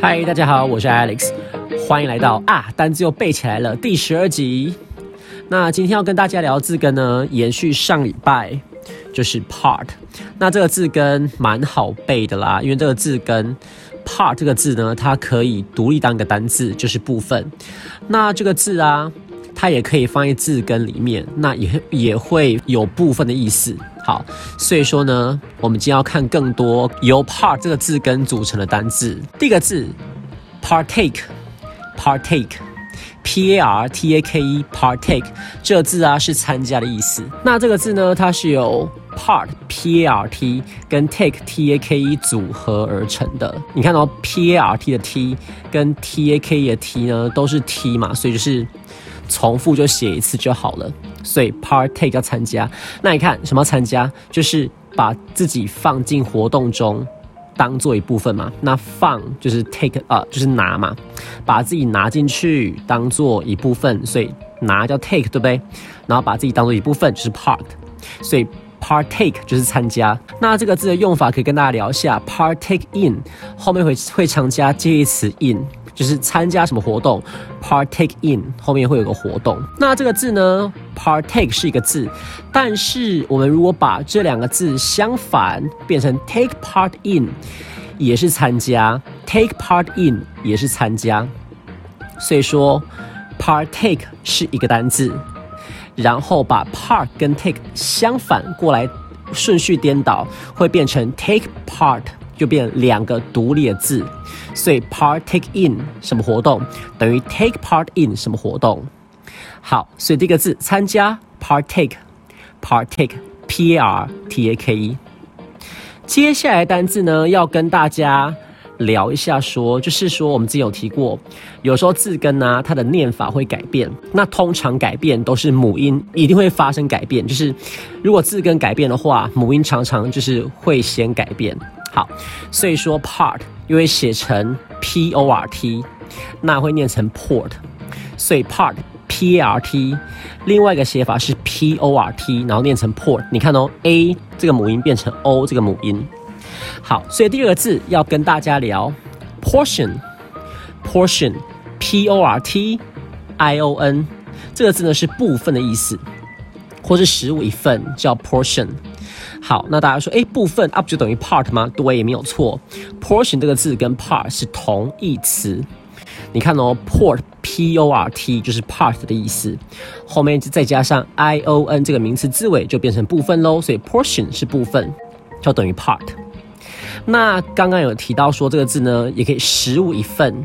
嗨，大家好，我是 Alex，欢迎来到啊单字又背起来了第十二集。那今天要跟大家聊字根呢，延续上礼拜就是 part。那这个字根蛮好背的啦，因为这个字根 part 这个字呢，它可以独立当一个单字，就是部分。那这个字啊，它也可以放在字根里面，那也也会有部分的意思。好，所以说呢，我们今天要看更多由 part 这个字根组成的单字。第一个字 partake，partake，p a r t a k e，partake 这个字啊是参加的意思。那这个字呢，它是由 part p a r t 跟 take t a k e 组合而成的。你看到 p a r t 的 t 跟 t a k e 的 t 呢，都是 t 嘛，所以就是重复就写一次就好了。所以 partake 要参加，那你看什么参加？就是把自己放进活动中，当做一部分嘛。那放就是 take 啊，就是拿嘛，把自己拿进去当做一部分，所以拿叫 take 对不对？然后把自己当做一部分就是 part，所以 partake 就是参加。那这个字的用法可以跟大家聊一下，partake in 后面会会常加介词 in。就是参加什么活动，partake in 后面会有个活动。那这个字呢，partake 是一个字，但是我们如果把这两个字相反变成 take part in，也是参加，take part in 也是参加。所以说，partake 是一个单字，然后把 part 跟 take 相反过来，顺序颠倒，会变成 take part。就变两个独立的字，所以 partake in 什么活动等于 take part in 什么活动。好，所以第一个字参加 partake，partake，p a r t a k e。接下来单字呢，要跟大家聊一下，说就是说我们之前有提过，有时候字根呢，它的念法会改变。那通常改变都是母音一定会发生改变，就是如果字根改变的话，母音常常就是会先改变。好，所以说 part 因为写成 p o r t，那会念成 port，所以 part p a r t，另外一个写法是 p o r t，然后念成 port。你看哦，a 这个母音变成 o 这个母音。好，所以第二个字要跟大家聊 portion，portion，p o r t i o n，这个字呢是部分的意思，或是食物一份叫 portion。好，那大家说，哎，部分 up 就等于 part 吗？对，也没有错。portion 这个字跟 part 是同义词。你看哦，port p o r t 就是 part 的意思，后面再加上 i o n 这个名词字尾就变成部分喽。所以 portion 是部分，就等于 part。那刚刚有提到说这个字呢，也可以食物一份。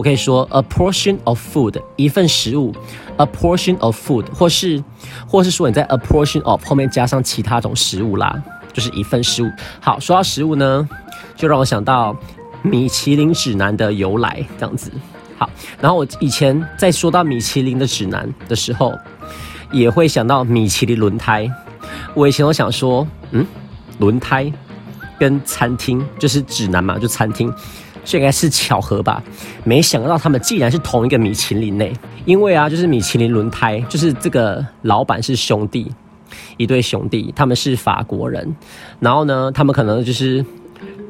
我可以说 a portion of food 一份食物，a portion of food，或是或是说你在 a portion of 后面加上其他种食物啦，就是一份食物。好，说到食物呢，就让我想到米其林指南的由来这样子。好，然后我以前在说到米其林的指南的时候，也会想到米其林轮胎。我以前都想说，嗯，轮胎跟餐厅就是指南嘛，就餐厅。这应该是巧合吧？没想到他们竟然是同一个米其林内，因为啊，就是米其林轮胎，就是这个老板是兄弟，一对兄弟，他们是法国人，然后呢，他们可能就是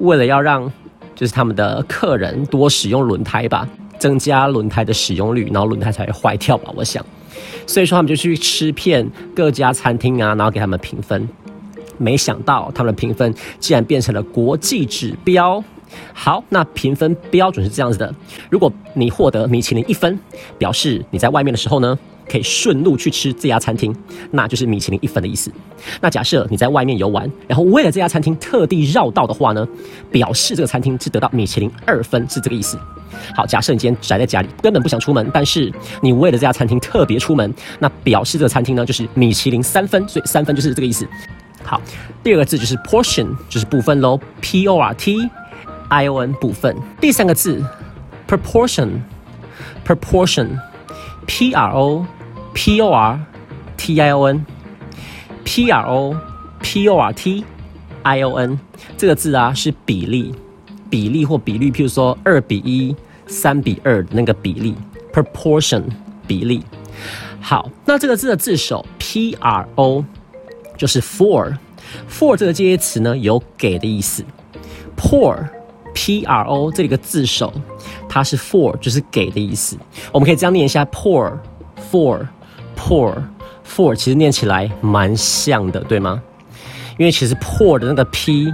为了要让就是他们的客人多使用轮胎吧，增加轮胎的使用率，然后轮胎才会坏掉吧，我想，所以说他们就去吃遍各家餐厅啊，然后给他们评分，没想到他们的评分竟然变成了国际指标。好，那评分标准是这样子的：如果你获得米其林一分，表示你在外面的时候呢，可以顺路去吃这家餐厅，那就是米其林一分的意思。那假设你在外面游玩，然后为了这家餐厅特地绕道的话呢，表示这个餐厅是得到米其林二分，是这个意思。好，假设你今天宅在家里，根本不想出门，但是你为了这家餐厅特别出门，那表示这个餐厅呢就是米其林三分，所以三分就是这个意思。好，第二个字就是 portion，就是部分喽，p o r t。I o n 部分，第三个字 proportion，proportion，p r o p o r t i o n，p r o p o r t i o n 这个字啊是比例，比例或比率，譬如说二比一、三比二的那个比例，proportion 比例。好，那这个字的字首 p r o。就是 for。for 这个介词呢，有给的意思 por。P R O 这里个字首，它是 for，就是给的意思。我们可以这样念一下：pour，for，pour，for，其实念起来蛮像的，对吗？因为其实 pour 的那个 p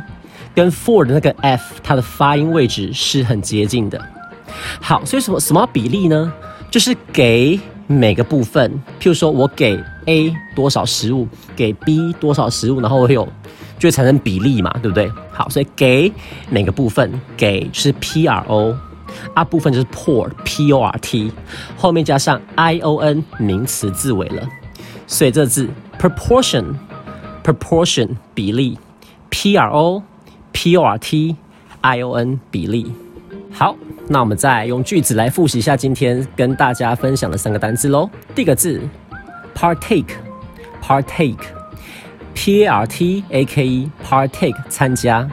跟 for 的那个 f，它的发音位置是很接近的。好，所以什么什么比例呢？就是给每个部分，譬如说我给 A 多少食物，给 B 多少食物，然后会有就会产生比例嘛，对不对？好，所以给哪个部分，给是 P R O，啊部分就是 pour P O R T，后面加上 I O N 名词字尾了，所以这字 proportion proportion 比例 P R O P O R T I O N 比例。好，那我们再用句子来复习一下今天跟大家分享的三个单字喽。第一个字 ，partake，partake，p a r t a k e，partake 参加。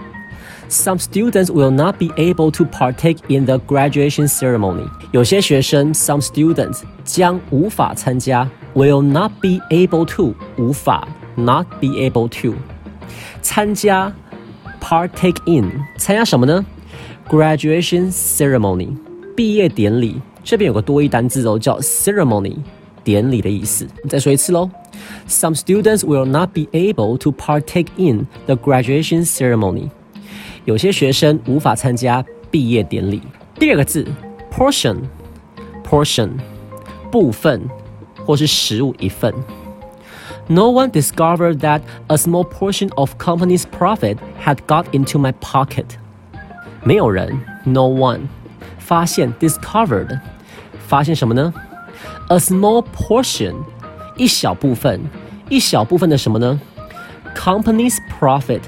Some students will not be able to partake in the graduation ceremony。有些学生，some students 将无法参加，will not be able to 无法，not be able to 参加，partake in 参加什么呢？Graduation ceremony，毕业典礼，这边有个多义单字哦，叫 ceremony， 典礼的意思。再说一次喽，Some students will not be able to partake in the graduation ceremony。有些学生无法参加毕业典礼。第二个字，portion，portion，部分或是食物一份。No one discovered that a small portion of company's profit had got into my pocket. 没有人，no one，发现 discovered，发现什么呢 ？A small portion，一小部分，一小部分的什么呢？Company's profit，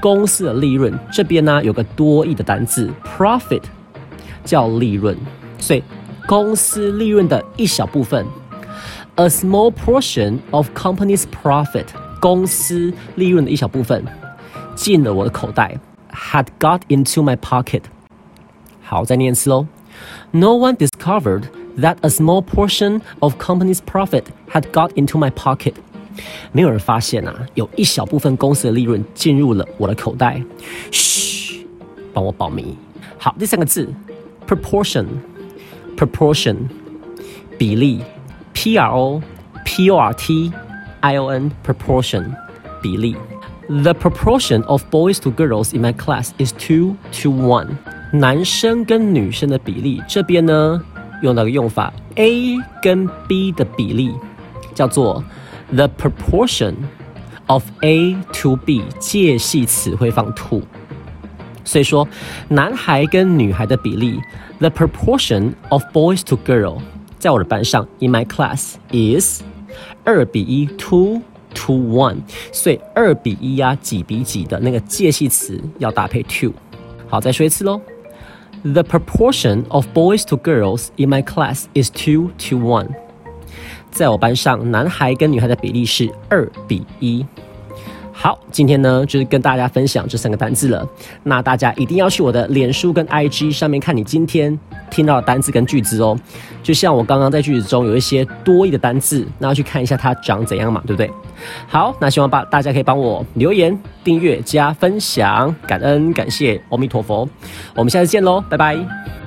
公司的利润。这边呢有个多义的单字 profit，叫利润，所以公司利润的一小部分。A small portion of company's profit，公司利润的一小部分进了我的口袋。had got into my pocket. 好，再念一次喽。No one discovered that a small portion of company's profit had got into my pocket. 没有人发现啊，有一小部分公司的利润进入了我的口袋。嘘，帮我保密。好，第三个字，proportion，proportion，比例，p r o p o r t i o n，proportion，比例。The proportion of boys to girls in my class is two to one。男生跟女生的比例，这边呢 用到个用法，A 跟 B 的比例叫做 the proportion of A to B，介系词会放 to。所以说，男孩跟女孩的比例，the proportion of boys to girl，在我的班上，in my class is 二比一 two。to one，所以二比一呀，几比几的那个介系词要搭配 to。好，再说一次喽。The proportion of boys to girls in my class is two to one。在我班上，男孩跟女孩的比例是二比一。 好，今天呢就是跟大家分享这三个单字了。那大家一定要去我的脸书跟 IG 上面看你今天听到的单字跟句子哦。就像我刚刚在句子中有一些多义的单字，那要去看一下它长怎样嘛，对不对？好，那希望把大家可以帮我留言、订阅、加分享，感恩感谢阿弥陀佛。我们下次见喽，拜拜。